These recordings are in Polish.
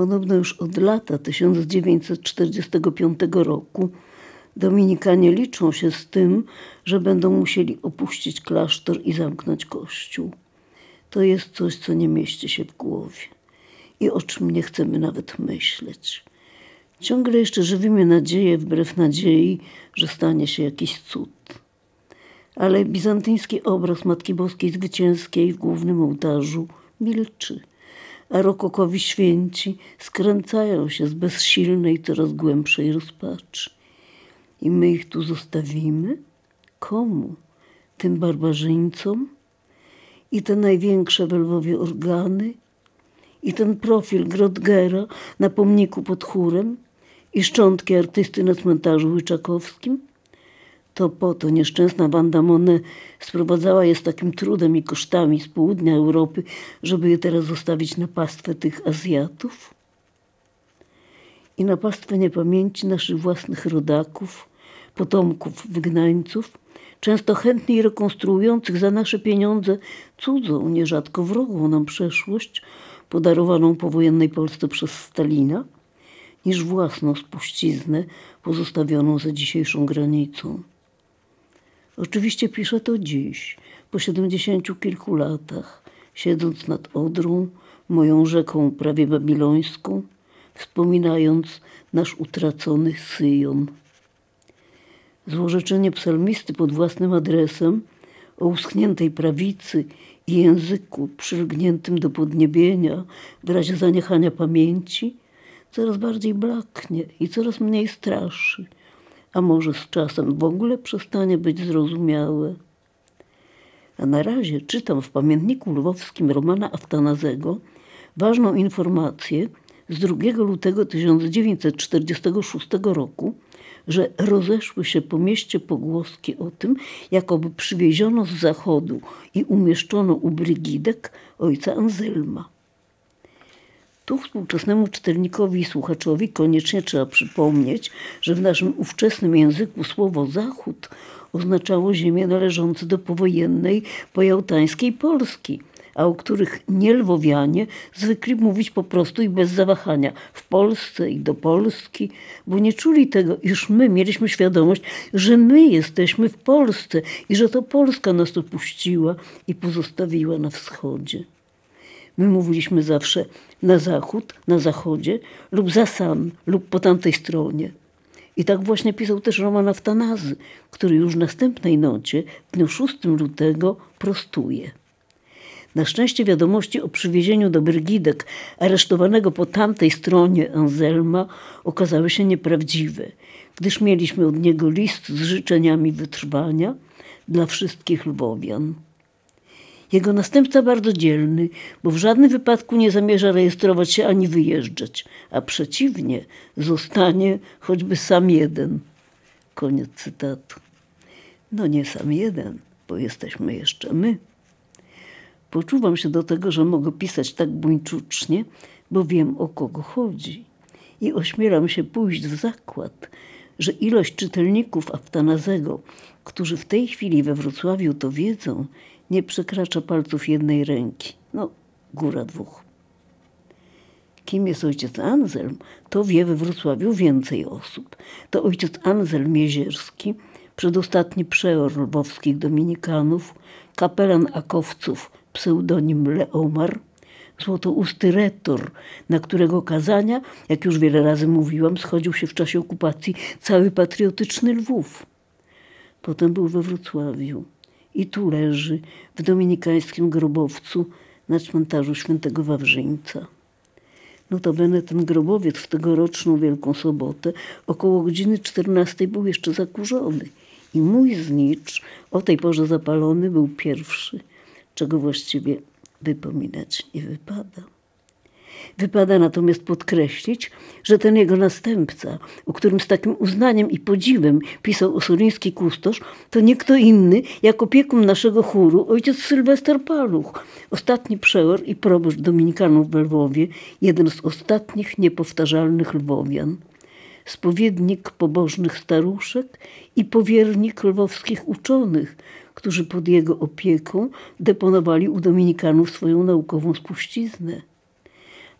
Podobno już od lata 1945 roku Dominikanie liczą się z tym, że będą musieli opuścić klasztor i zamknąć kościół. To jest coś, co nie mieści się w głowie i o czym nie chcemy nawet myśleć. Ciągle jeszcze żywimy nadzieję wbrew nadziei, że stanie się jakiś cud. Ale bizantyński obraz Matki Boskiej Zwycięskiej w głównym ołtarzu milczy, a rokokowi święci skręcają się z bezsilnej, coraz głębszej rozpaczy. I my ich tu zostawimy? Komu? Tym barbarzyńcom? I te największe we Lwowie organy? I ten profil Grodgera na pomniku pod chórem? I szczątki artysty na cmentarzu łyczakowskim? To po to nieszczęsna Wanda Monet sprowadzała je z takim trudem i kosztami z południa Europy, żeby je teraz zostawić na pastwę tych Azjatów? I na pastwę niepamięci naszych własnych rodaków, potomków wygnańców, często chętniej rekonstruujących za nasze pieniądze cudzą, nierzadko wrogą nam przeszłość, podarowaną powojennej Polsce przez Stalina, niż własną spuściznę pozostawioną za dzisiejszą granicą. Oczywiście piszę to dziś, po siedemdziesięciu kilku latach, siedząc nad Odrą, moją rzeką prawie babilońską, wspominając nasz utracony Syjon. Złożeczenie psalmisty pod własnym adresem o uschniętej prawicy i języku przylgniętym do podniebienia w razie zaniechania pamięci coraz bardziej blaknie i coraz mniej straszy, a może z czasem w ogóle przestanie być zrozumiałe. A na razie czytam w pamiętniku lwowskim Romana Aftanazego ważną informację z 2 lutego 1946 roku, że rozeszły się po mieście pogłoski o tym, jakoby przywieziono z zachodu i umieszczono u Brygidek ojca Anselma. Tu współczesnemu czytelnikowi i słuchaczowi koniecznie trzeba przypomnieć, że w naszym ówczesnym języku słowo Zachód oznaczało ziemię należące do powojennej pojałtańskiej Polski – a o których nielwowianie zwykli mówić po prostu i bez zawahania w Polsce i do Polski, bo nie czuli tego, iż my mieliśmy świadomość, że my jesteśmy w Polsce i że to Polska nas opuściła i pozostawiła na wschodzie. My mówiliśmy zawsze na zachód, na zachodzie lub za sam, lub po tamtej stronie. I tak właśnie pisał też Roman Aftanazy, który już w następnej nocie, dniu 6 lutego, prostuje. Na szczęście wiadomości o przywiezieniu do Brygidek aresztowanego po tamtej stronie Anselma okazały się nieprawdziwe, gdyż mieliśmy od niego list z życzeniami wytrwania dla wszystkich Lwowian. Jego następca bardzo dzielny, bo w żadnym wypadku nie zamierza rejestrować się ani wyjeżdżać, a przeciwnie, zostanie choćby sam jeden. Koniec cytatu. No nie sam jeden, bo jesteśmy jeszcze my. Poczuwam się do tego, że mogę pisać tak buńczucznie, bo wiem o kogo chodzi. I ośmielam się pójść w zakład, że ilość czytelników Aftanazego, którzy w tej chwili we Wrocławiu to wiedzą, nie przekracza palców jednej ręki. No, góra dwóch. Kim jest ojciec Anselm, to wie we Wrocławiu więcej osób. To ojciec Anselm Miezierski, przedostatni przeor lwowskich dominikanów, kapelan akowców pseudonim Leomar, złotousty retor, na którego kazania, jak już wiele razy mówiłam, schodził się w czasie okupacji cały patriotyczny Lwów. Potem był we Wrocławiu i tu leży w dominikańskim grobowcu na cmentarzu świętego Wawrzyńca. Notabene ten grobowiec w tegoroczną Wielką Sobotę około godziny 14 był jeszcze zakurzony i mój znicz, o tej porze zapalony, był pierwszy – czego właściwie wypominać nie wypada. Wypada natomiast podkreślić, że ten jego następca, o którym z takim uznaniem i podziwem pisał osoliński kustosz, to nie kto inny, jak opiekun naszego chóru, ojciec Sylwester Paluch, ostatni przeor i proboszcz dominikanów w Lwowie, jeden z ostatnich niepowtarzalnych lwowian. Spowiednik pobożnych staruszek i powiernik lwowskich uczonych, którzy pod jego opieką deponowali u Dominikanów swoją naukową spuściznę.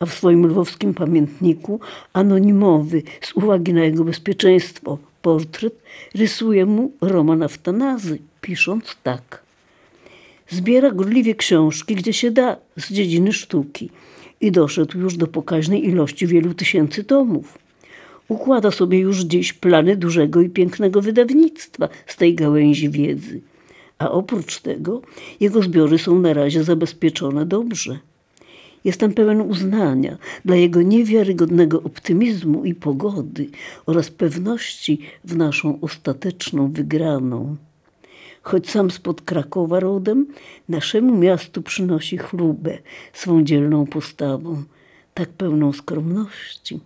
A w swoim lwowskim pamiętniku anonimowy z uwagi na jego bezpieczeństwo portret rysuje mu Roman Aftanazy, pisząc tak. Zbiera gorliwie książki, gdzie się da, z dziedziny sztuki i doszedł już do pokaźnej ilości wielu tysięcy tomów. Układa sobie już dziś plany dużego i pięknego wydawnictwa z tej gałęzi wiedzy. A oprócz tego jego zbiory są na razie zabezpieczone dobrze. Jestem pełen uznania dla jego niewiarygodnego optymizmu i pogody oraz pewności w naszą ostateczną wygraną. Choć sam spod Krakowa rodem, naszemu miastu przynosi chlubę swą dzielną postawą, tak pełną skromności.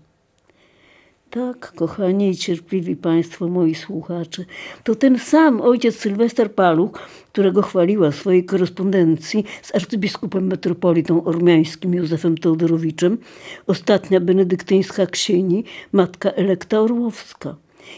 Tak, kochani i cierpliwi Państwo, moi słuchacze, to ten sam ojciec Sylwester Paluch, którego chwaliła w swojej korespondencji z arcybiskupem metropolitą ormiańskim Józefem Teodorowiczem, ostatnia benedyktyńska księgi, matka Elekta Orłowska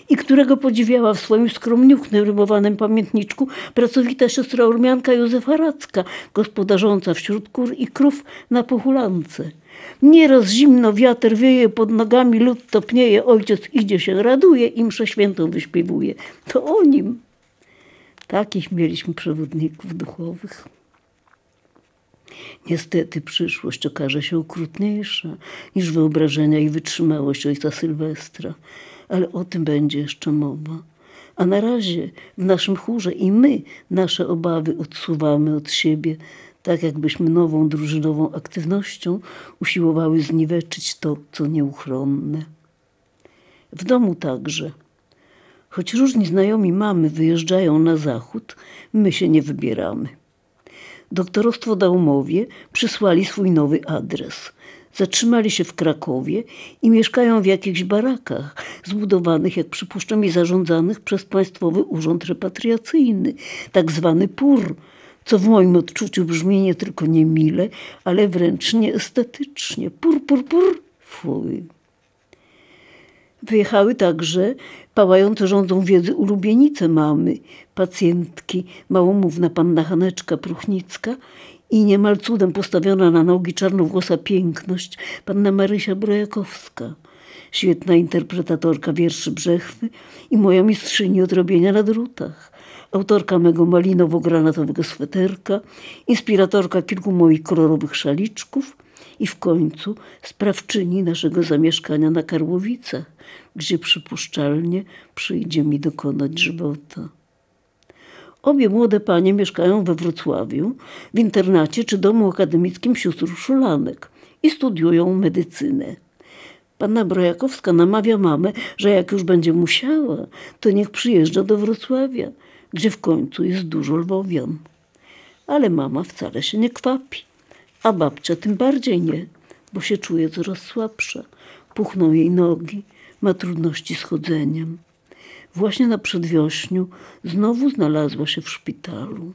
i którego podziwiała w swoim skromniuchnym rymowanym pamiętniczku pracowita siostra ormianka Józefa Racka, gospodarząca wśród kur i krów na Pochulance – Nieraz zimno wiatr wieje pod nogami, lud topnieje, ojciec idzie się raduje i mszę świętą wyśpiewuje. To o nim. Takich mieliśmy przewodników duchowych. Niestety przyszłość okaże się okrutniejsza niż wyobrażenia i wytrzymałość ojca Sylwestra, ale o tym będzie jeszcze mowa. A na razie w naszym chórze i my nasze obawy odsuwamy od siebie, tak jakbyśmy nową drużynową aktywnością usiłowały zniweczyć to, co nieuchronne. W domu także. Choć różni znajomi mamy wyjeżdżają na zachód, my się nie wybieramy. Doktorostwo Daumowie przysłali swój nowy adres. Zatrzymali się w Krakowie i mieszkają w jakichś barakach, zbudowanych, jak przypuszczam, i zarządzanych przez Państwowy Urząd Repatriacyjny, tak zwany PUR, co w moim odczuciu brzmi nie tylko niemile, ale wręcz nieestetycznie. Pur, pur, pur, fuj. Wyjechały także pałające rządzą wiedzy ulubienice mamy, pacjentki, małomówna panna Haneczka Pruchnicka i niemal cudem postawiona na nogi czarnowłosa piękność panna Marysia Brojakowska, świetna interpretatorka wierszy Brzechwy i moja mistrzyni odrobienia na drutach, autorka mego malinowo-granatowego sweterka, inspiratorka kilku moich kolorowych szaliczków i w końcu sprawczyni naszego zamieszkania na Karłowicach, gdzie przypuszczalnie przyjdzie mi dokonać żywota. Obie młode panie mieszkają we Wrocławiu, w internacie czy domu akademickim sióstr Szulanek i studiują medycynę. Panna Brojakowska namawia mamę, że jak już będzie musiała, to niech przyjeżdża do Wrocławia – gdzie w końcu jest dużo lwowian. Ale mama wcale się nie kwapi, a babcia tym bardziej nie, bo się czuje coraz słabsza. Puchną jej nogi, ma trudności z chodzeniem. Właśnie na przedwiośniu znowu znalazła się w szpitalu.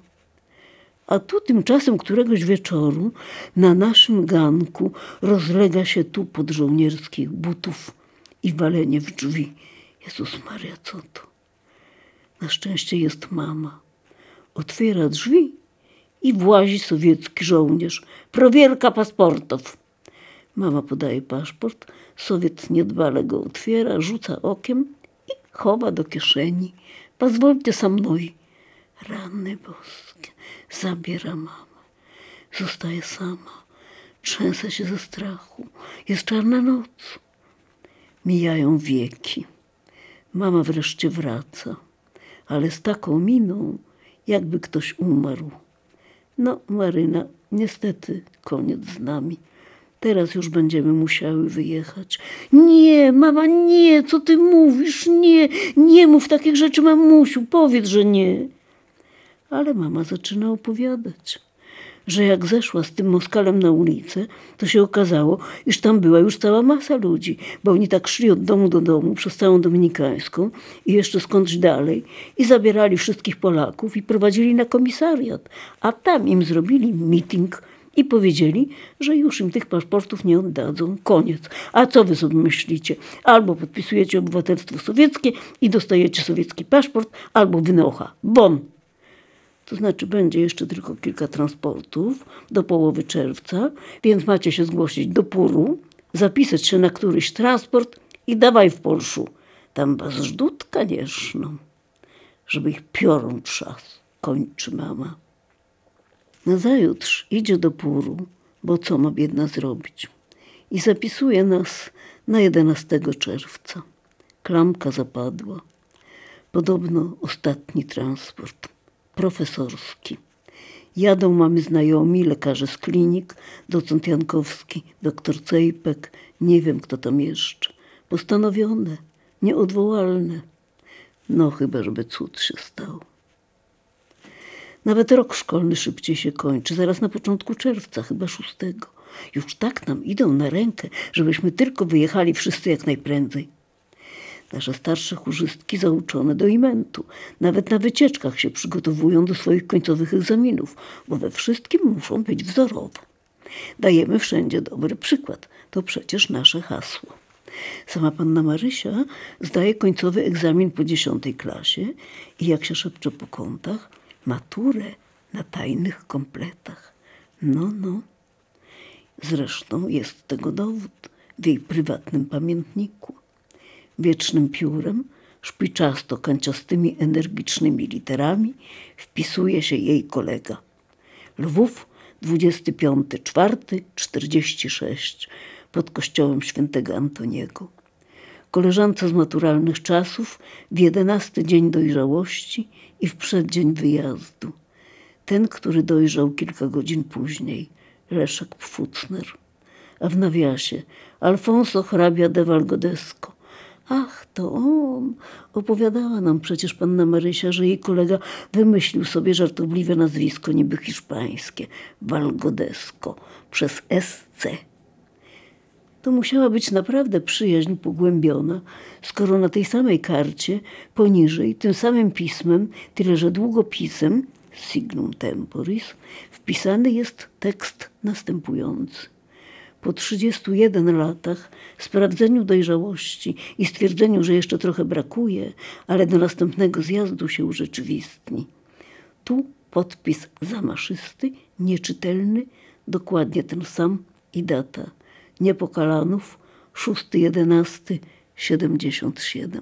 A tu tymczasem któregoś wieczoru na naszym ganku rozlega się tu pod żołnierskich butów i walenie w drzwi. Jezus Maria, co to? Na szczęście jest mama. Otwiera drzwi i włazi sowiecki żołnierz. Prowierka paszportów. Mama podaje paszport. Sowiet niedbale go otwiera, rzuca okiem i chowa do kieszeni. Pozwólcie sa mną. Rany boskie. Zabiera mamę. Zostaje sama. Trzęsę się ze strachu. Jest czarna noc. Mijają wieki. Mama wreszcie wraca ale z taką miną, jakby ktoś umarł. No, Maryna, niestety koniec z nami. Teraz już będziemy musiały wyjechać. Nie, mama, nie, co ty mówisz? Nie, nie mów takich rzeczy, mamusiu, powiedz, że nie. Ale mama zaczyna opowiadać że jak zeszła z tym Moskalem na ulicę, to się okazało, iż tam była już cała masa ludzi, bo oni tak szli od domu do domu przez całą Dominikańską i jeszcze skądś dalej i zabierali wszystkich Polaków i prowadzili na komisariat, a tam im zrobili meeting i powiedzieli, że już im tych paszportów nie oddadzą. Koniec. A co wy sobie myślicie? Albo podpisujecie obywatelstwo sowieckie i dostajecie sowiecki paszport, albo wynocha. Bon! To znaczy będzie jeszcze tylko kilka transportów do połowy czerwca, więc macie się zgłosić do Puru, zapisać się na któryś transport i dawaj w Polszu. Tam was żdut konieczną, żeby ich piorun trzas, kończy mama. Nazajutrz idzie do Puru, bo co ma biedna zrobić? I zapisuje nas na 11 czerwca. Klamka zapadła. Podobno ostatni transport, profesorski. Jadą mamy znajomi, lekarze z klinik, docent Jankowski, doktor Cejpek, nie wiem kto tam jeszcze. Postanowione, nieodwołalne. No chyba, żeby cud się stał. Nawet rok szkolny szybciej się kończy, zaraz na początku czerwca, chyba szóstego. Już tak nam idą na rękę, żebyśmy tylko wyjechali wszyscy jak najprędzej. Nasze starsze chórzystki zauczone do imentu. Nawet na wycieczkach się przygotowują do swoich końcowych egzaminów, bo we wszystkim muszą być wzorowo. Dajemy wszędzie dobry przykład. To przecież nasze hasło. Sama panna Marysia zdaje końcowy egzamin po dziesiątej klasie i jak się szepcze po kątach, maturę na tajnych kompletach. No, no. Zresztą jest tego dowód w jej prywatnym pamiętniku. Wiecznym piórem, szpiczasto kanciastymi energicznymi literami wpisuje się jej kolega. Lwów 25 4 46 pod kościołem świętego Antoniego. Koleżance z maturalnych czasów w jedenasty dzień dojrzałości i w przeddzień wyjazdu. Ten, który dojrzał kilka godzin później, Leszek Pfucner. A w nawiasie Alfonso hrabia de Valgodesco. Ach, to on. Opowiadała nam przecież panna Marysia, że jej kolega wymyślił sobie żartobliwe nazwisko niby hiszpańskie. Valgodesco przez SC. To musiała być naprawdę przyjaźń pogłębiona, skoro na tej samej karcie poniżej tym samym pismem, tyle że długopisem, signum temporis, wpisany jest tekst następujący. Po 31 latach sprawdzeniu dojrzałości i stwierdzeniu, że jeszcze trochę brakuje, ale do następnego zjazdu się urzeczywistni. Tu podpis zamaszysty, nieczytelny, dokładnie ten sam i data. Niepokalanów, 6.11.77.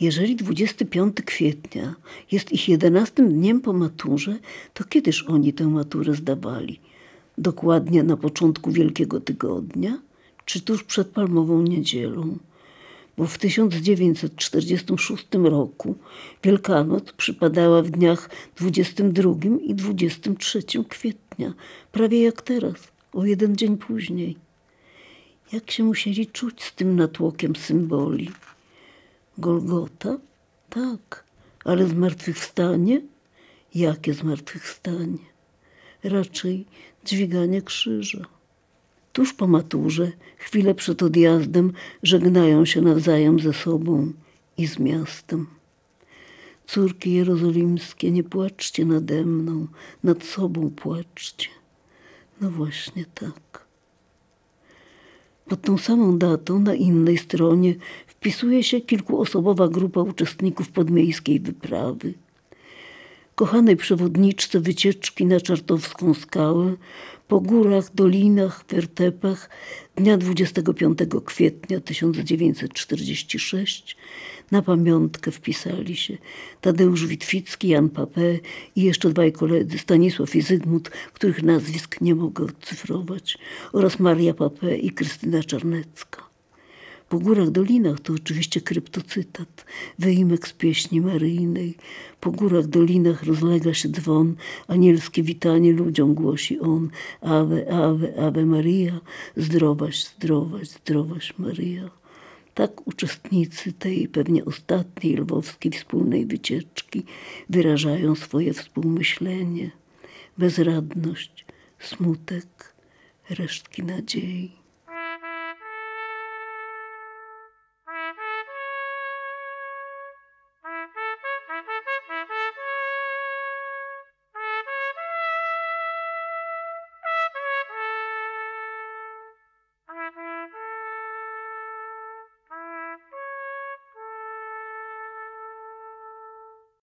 Jeżeli 25 kwietnia jest ich 11 dniem po maturze, to kiedyż oni tę maturę zdawali? Dokładnie na początku Wielkiego Tygodnia, czy tuż przed Palmową Niedzielą? Bo w 1946 roku Wielkanoc przypadała w dniach 22 i 23 kwietnia, prawie jak teraz, o jeden dzień później. Jak się musieli czuć z tym natłokiem symboli? Golgota? Tak, ale zmartwychwstanie? Jakie zmartwychwstanie? Raczej dźwiganie krzyża. Tuż po maturze, chwilę przed odjazdem, żegnają się nawzajem ze sobą i z miastem. Córki jerozolimskie, nie płaczcie nade mną, nad sobą płaczcie. No właśnie tak. Pod tą samą datą na innej stronie wpisuje się kilkuosobowa grupa uczestników podmiejskiej wyprawy. Kochanej przewodniczce wycieczki na Czartowską skałę po górach, dolinach, wertepach dnia 25 kwietnia 1946 na pamiątkę wpisali się Tadeusz Witwicki, Jan Papé i jeszcze dwaj koledzy, Stanisław i Zygmunt, których nazwisk nie mogę odcyfrować, oraz Maria Papé i Krystyna Czarnecka. Po górach, dolinach to oczywiście kryptocytat, wyimek z pieśni maryjnej. Po górach, dolinach rozlega się dzwon, anielskie witanie ludziom głosi on. Ave, ave, ave Maria, zdrowaś, zdrowaś, zdrowaś Maria. Tak uczestnicy tej pewnie ostatniej lwowskiej wspólnej wycieczki wyrażają swoje współmyślenie, bezradność, smutek, resztki nadziei.